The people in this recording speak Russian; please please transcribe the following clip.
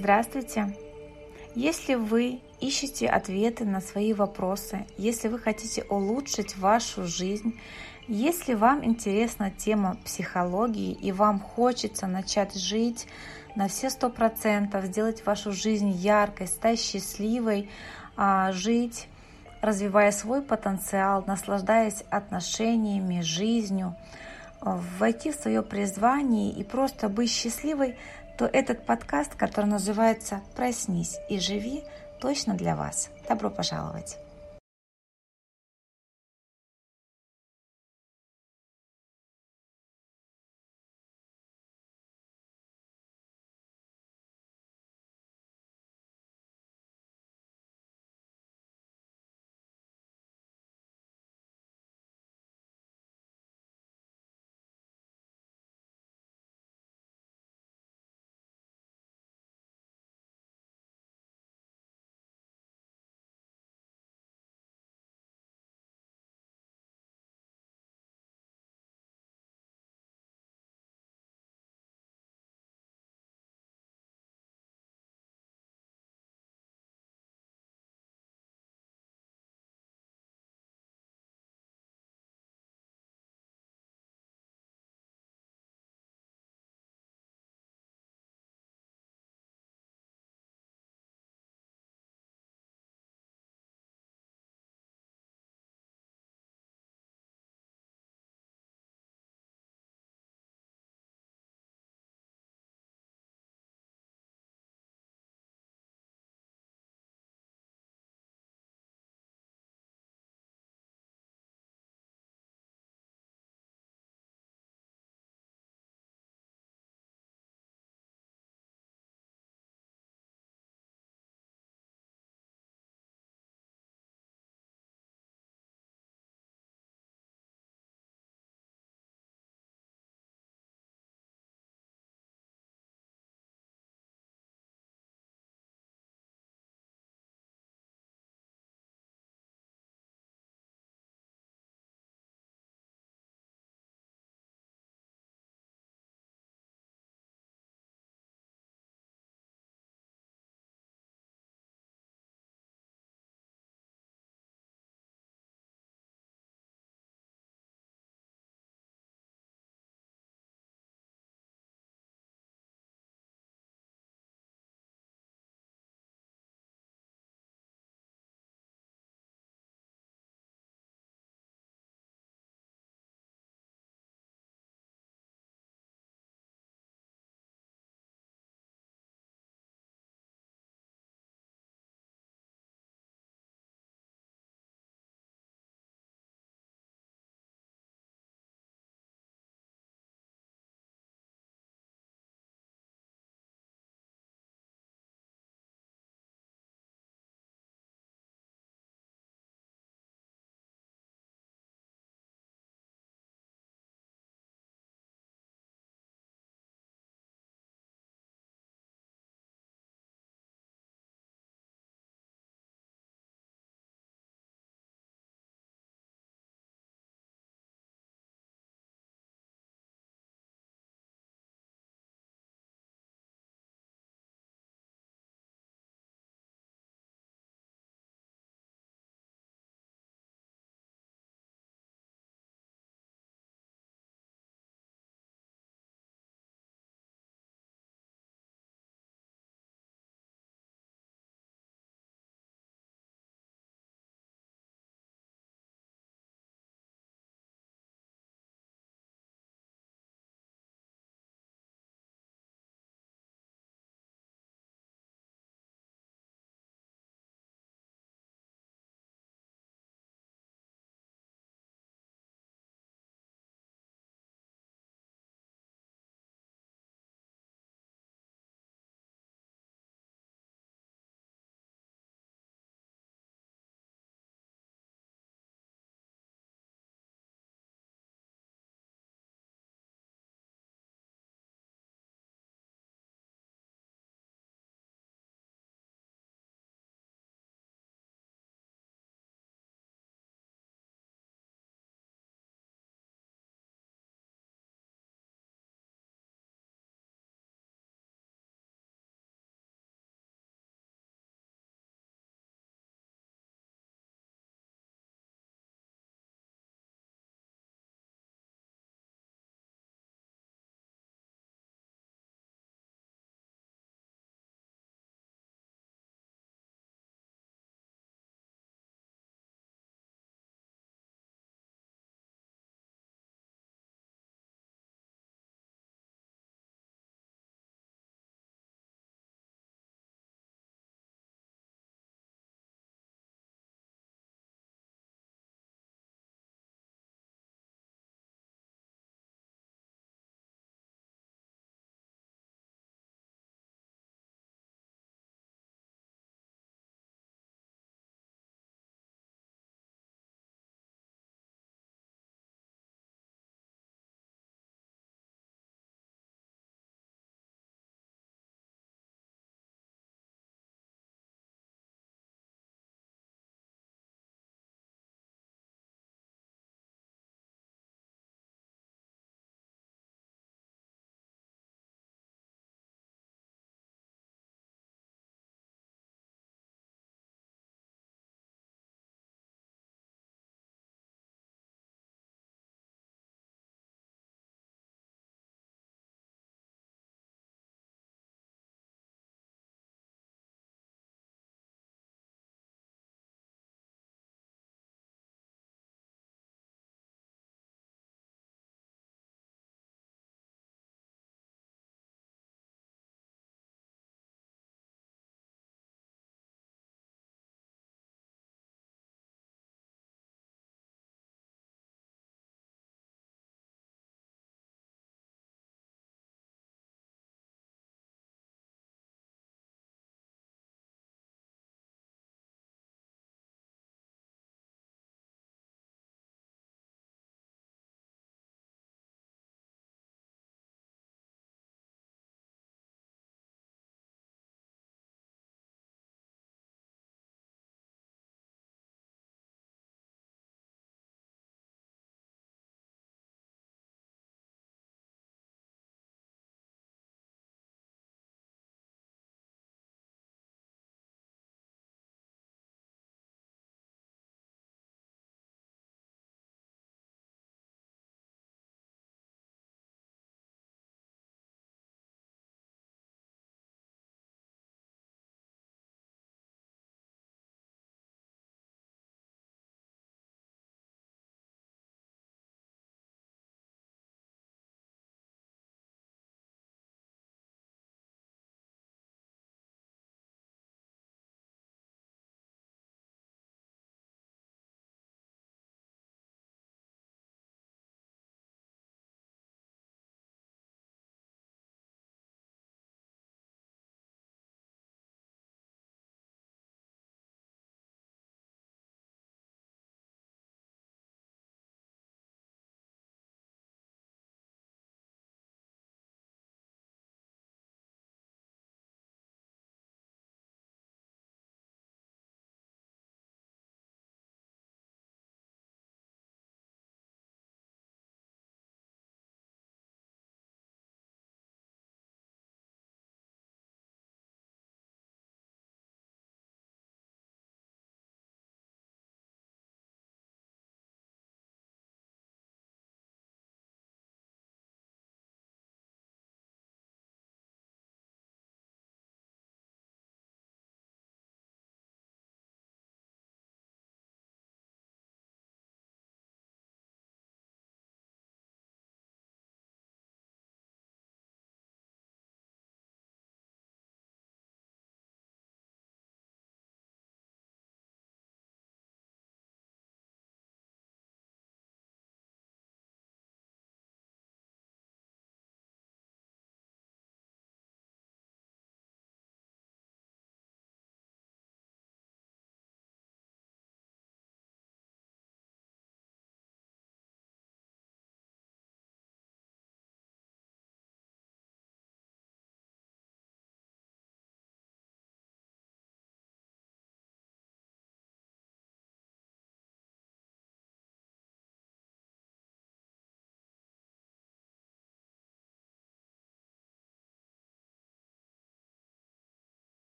Здравствуйте! Если вы ищете ответы на свои вопросы, если вы хотите улучшить вашу жизнь, если вам интересна тема психологии и вам хочется начать жить на все сто процентов, сделать вашу жизнь яркой, стать счастливой, а, жить, развивая свой потенциал, наслаждаясь отношениями, жизнью, войти в свое призвание и просто быть счастливой, то этот подкаст, который называется «Проснись и живи», точно для вас. Добро пожаловать!